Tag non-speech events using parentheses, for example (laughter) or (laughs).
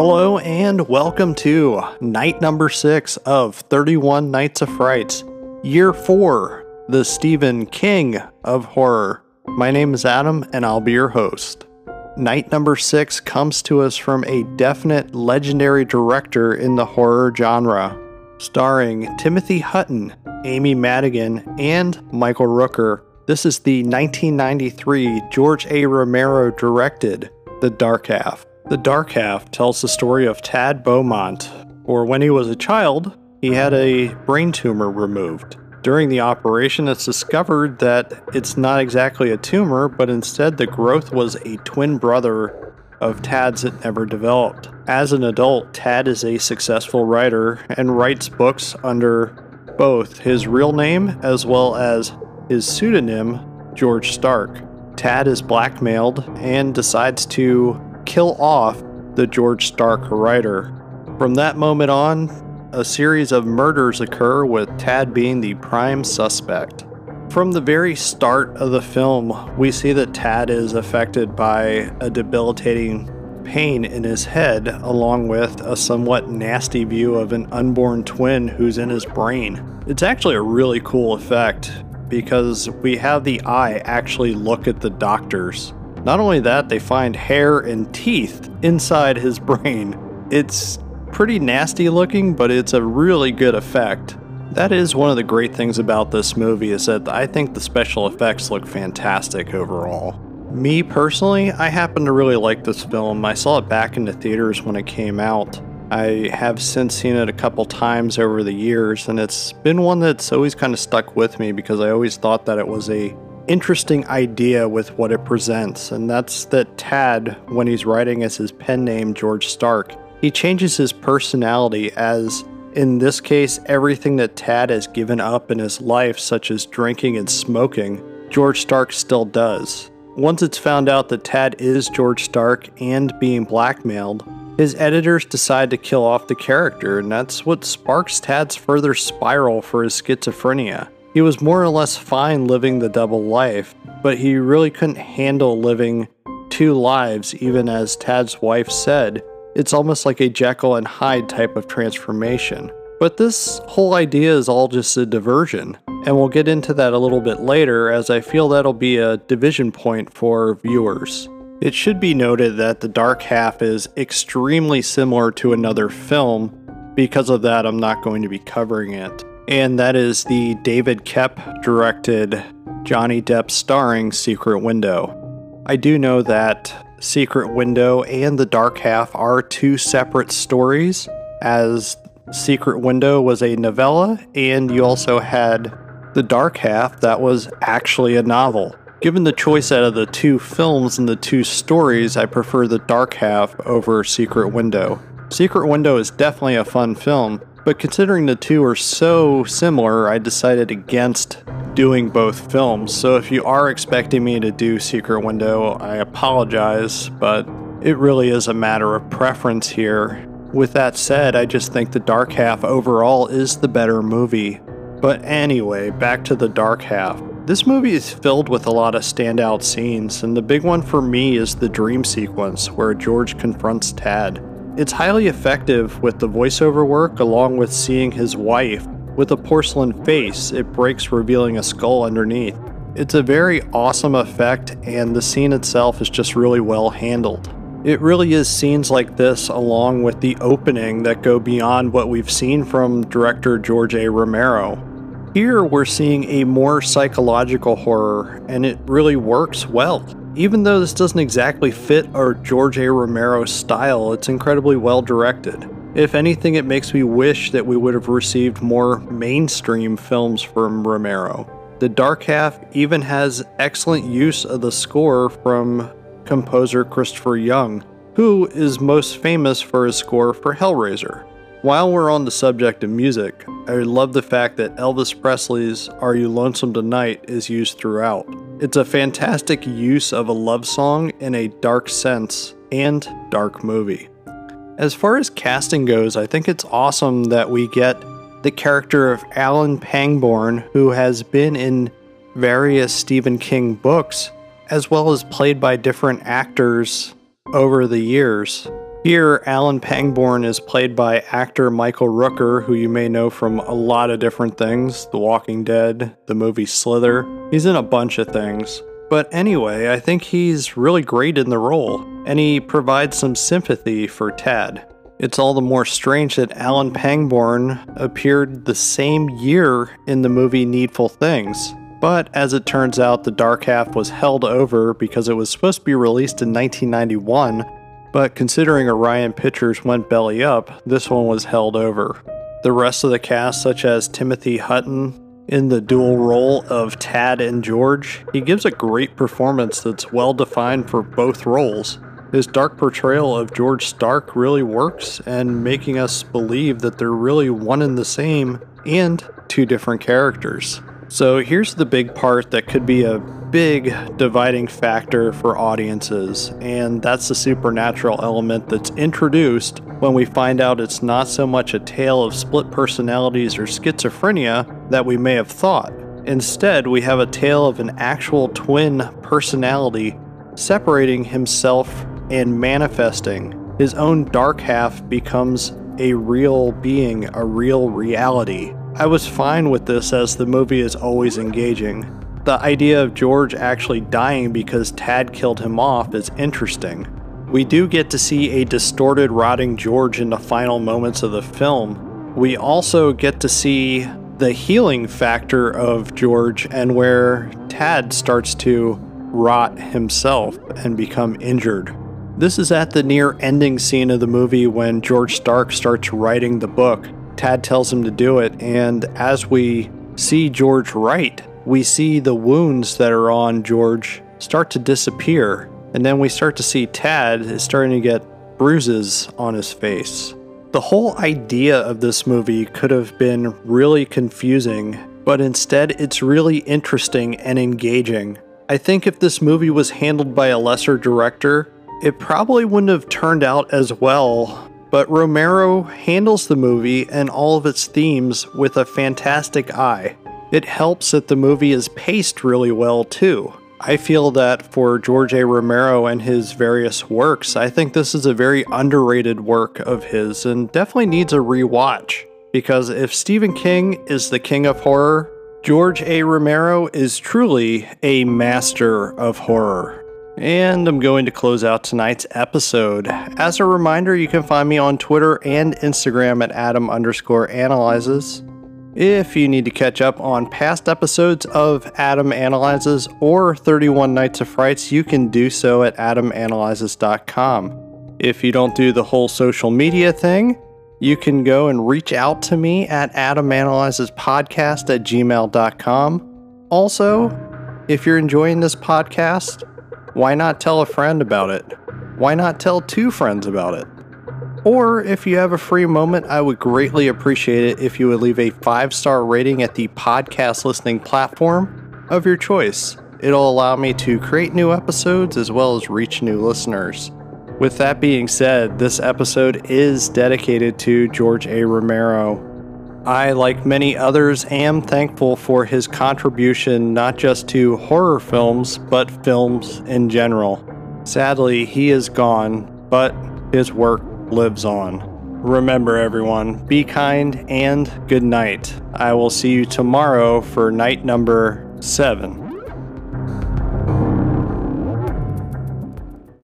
Hello and welcome to night number six of 31 Nights of Frights, year four, the Stephen King of horror. My name is Adam and I'll be your host. Night number six comes to us from a definite legendary director in the horror genre, starring Timothy Hutton, Amy Madigan, and Michael Rooker. This is the 1993 George A. Romero directed The Dark Half. The Dark Half tells the story of Tad Beaumont, or when he was a child, he had a brain tumor removed. During the operation, it's discovered that it's not exactly a tumor, but instead the growth was a twin brother of Tad's that never developed. As an adult, Tad is a successful writer and writes books under both his real name as well as his pseudonym, George Stark. Tad is blackmailed and decides to kill off the George Stark writer. From that moment on, a series of murders occur with Tad being the prime suspect. From the very start of the film, we see that Tad is affected by a debilitating pain in his head, along with a somewhat nasty view of an unborn twin who's in his brain. It's actually a really cool effect because we have the eye actually look at the doctors not only that, they find hair and teeth inside his (laughs) brain. It's pretty nasty looking, but it's a really good effect. That is one of the great things about this movie is that I think the special effects look fantastic overall. Me personally, I happen to really like this film. I saw it back in the theaters when it came out. I have since seen it a couple times over the years, and it's been one that's always kind of stuck with me because I always thought that it was a interesting idea with what it presents, and that's that Tad, when he's writing as his pen name George Stark, he changes his personality as, in this case, everything that Tad has given up in his life, such as drinking and smoking, George Stark still does. Once it's found out that Tad is George Stark and being blackmailed, his editors decide to kill off the character, and that's what sparks Tad's further spiral for his schizophrenia. He was more or less fine living the double life, but he really couldn't handle living two lives, even as Tad's wife said. It's almost like a Jekyll and Hyde type of transformation. But this whole idea is all just a diversion, and we'll get into that a little bit later as I feel that'll be a division point for viewers. It should be noted that The Dark Half is extremely similar to another film. Because of that, I'm not going to be covering it and that is the David Koepp directed Johnny Depp starring Secret Window. I do know that Secret Window and The Dark Half are two separate stories, as Secret Window was a novella, and you also had The Dark Half that was actually a novel. Given the choice out of the two films and the two stories, I prefer The Dark Half over Secret Window. Secret Window is definitely a fun film, but considering the two are so similar, I decided against doing both films. So if you are expecting me to do Secret Window, I apologize, but it really is a matter of preference here. With that said, I just think The Dark Half overall is the better movie. But anyway, back to The Dark Half. This movie is filled with a lot of standout scenes, and the big one for me is the dream sequence where George confronts Tad. It's highly effective with the voiceover work, along with seeing his wife. With a porcelain face, it breaks, revealing a skull underneath. It's a very awesome effect, and the scene itself is just really well handled. It really is scenes like this, along with the opening, that go beyond what we've seen from director George A. Romero. Here, we're seeing a more psychological horror, and it really works well. Even though this doesn't exactly fit our George A. Romero style, it's incredibly well directed. If anything, it makes me wish that we would have received more mainstream films from Romero. The Dark Half even has excellent use of the score from composer Christopher Young, who is most famous for his score for Hellraiser. While we're on the subject of music, I love the fact that Elvis Presley's Are You Lonesome Tonight is used throughout. It's a fantastic use of a love song in a dark sense and dark movie. As far as casting goes, I think it's awesome that we get the character of Alan Pangborn, who has been in various Stephen King books, as well as played by different actors over the years. Here, Alan Pangborn is played by actor Michael Rooker, who you may know from a lot of different things The Walking Dead, the movie Slither. He's in a bunch of things. But anyway, I think he's really great in the role, and he provides some sympathy for Tad. It's all the more strange that Alan Pangborn appeared the same year in the movie Needful Things. But as it turns out, the Dark Half was held over because it was supposed to be released in 1991. But considering Orion Pictures went belly up, this one was held over. The rest of the cast, such as Timothy Hutton, in the dual role of Tad and George, he gives a great performance that's well defined for both roles. His dark portrayal of George Stark really works and making us believe that they're really one and the same and two different characters. So here's the big part that could be a big dividing factor for audiences, and that's the supernatural element that's introduced when we find out it's not so much a tale of split personalities or schizophrenia that we may have thought. Instead, we have a tale of an actual twin personality separating himself and manifesting. His own dark half becomes a real being, a real reality. I was fine with this as the movie is always engaging. The idea of George actually dying because Tad killed him off is interesting. We do get to see a distorted, rotting George in the final moments of the film. We also get to see the healing factor of George and where Tad starts to rot himself and become injured. This is at the near ending scene of the movie when George Stark starts writing the book. Tad tells him to do it, and as we see George write, we see the wounds that are on George start to disappear, and then we start to see Tad is starting to get bruises on his face. The whole idea of this movie could have been really confusing, but instead it's really interesting and engaging. I think if this movie was handled by a lesser director, it probably wouldn't have turned out as well. But Romero handles the movie and all of its themes with a fantastic eye. It helps that the movie is paced really well, too. I feel that for George A. Romero and his various works, I think this is a very underrated work of his and definitely needs a rewatch. Because if Stephen King is the king of horror, George A. Romero is truly a master of horror. And I'm going to close out tonight's episode. As a reminder, you can find me on Twitter and Instagram at Adam underscore analyzes. If you need to catch up on past episodes of Adam Analyzes or 31 Nights of Frights, you can do so at adamanalyzes.com. If you don't do the whole social media thing, you can go and reach out to me at adamanalyzespodcast at gmail.com. Also, if you're enjoying this podcast, why not tell a friend about it? Why not tell two friends about it? Or if you have a free moment, I would greatly appreciate it if you would leave a five star rating at the podcast listening platform of your choice. It'll allow me to create new episodes as well as reach new listeners. With that being said, this episode is dedicated to George A. Romero. I, like many others, am thankful for his contribution not just to horror films, but films in general. Sadly, he is gone, but his work lives on. Remember, everyone, be kind and good night. I will see you tomorrow for night number seven.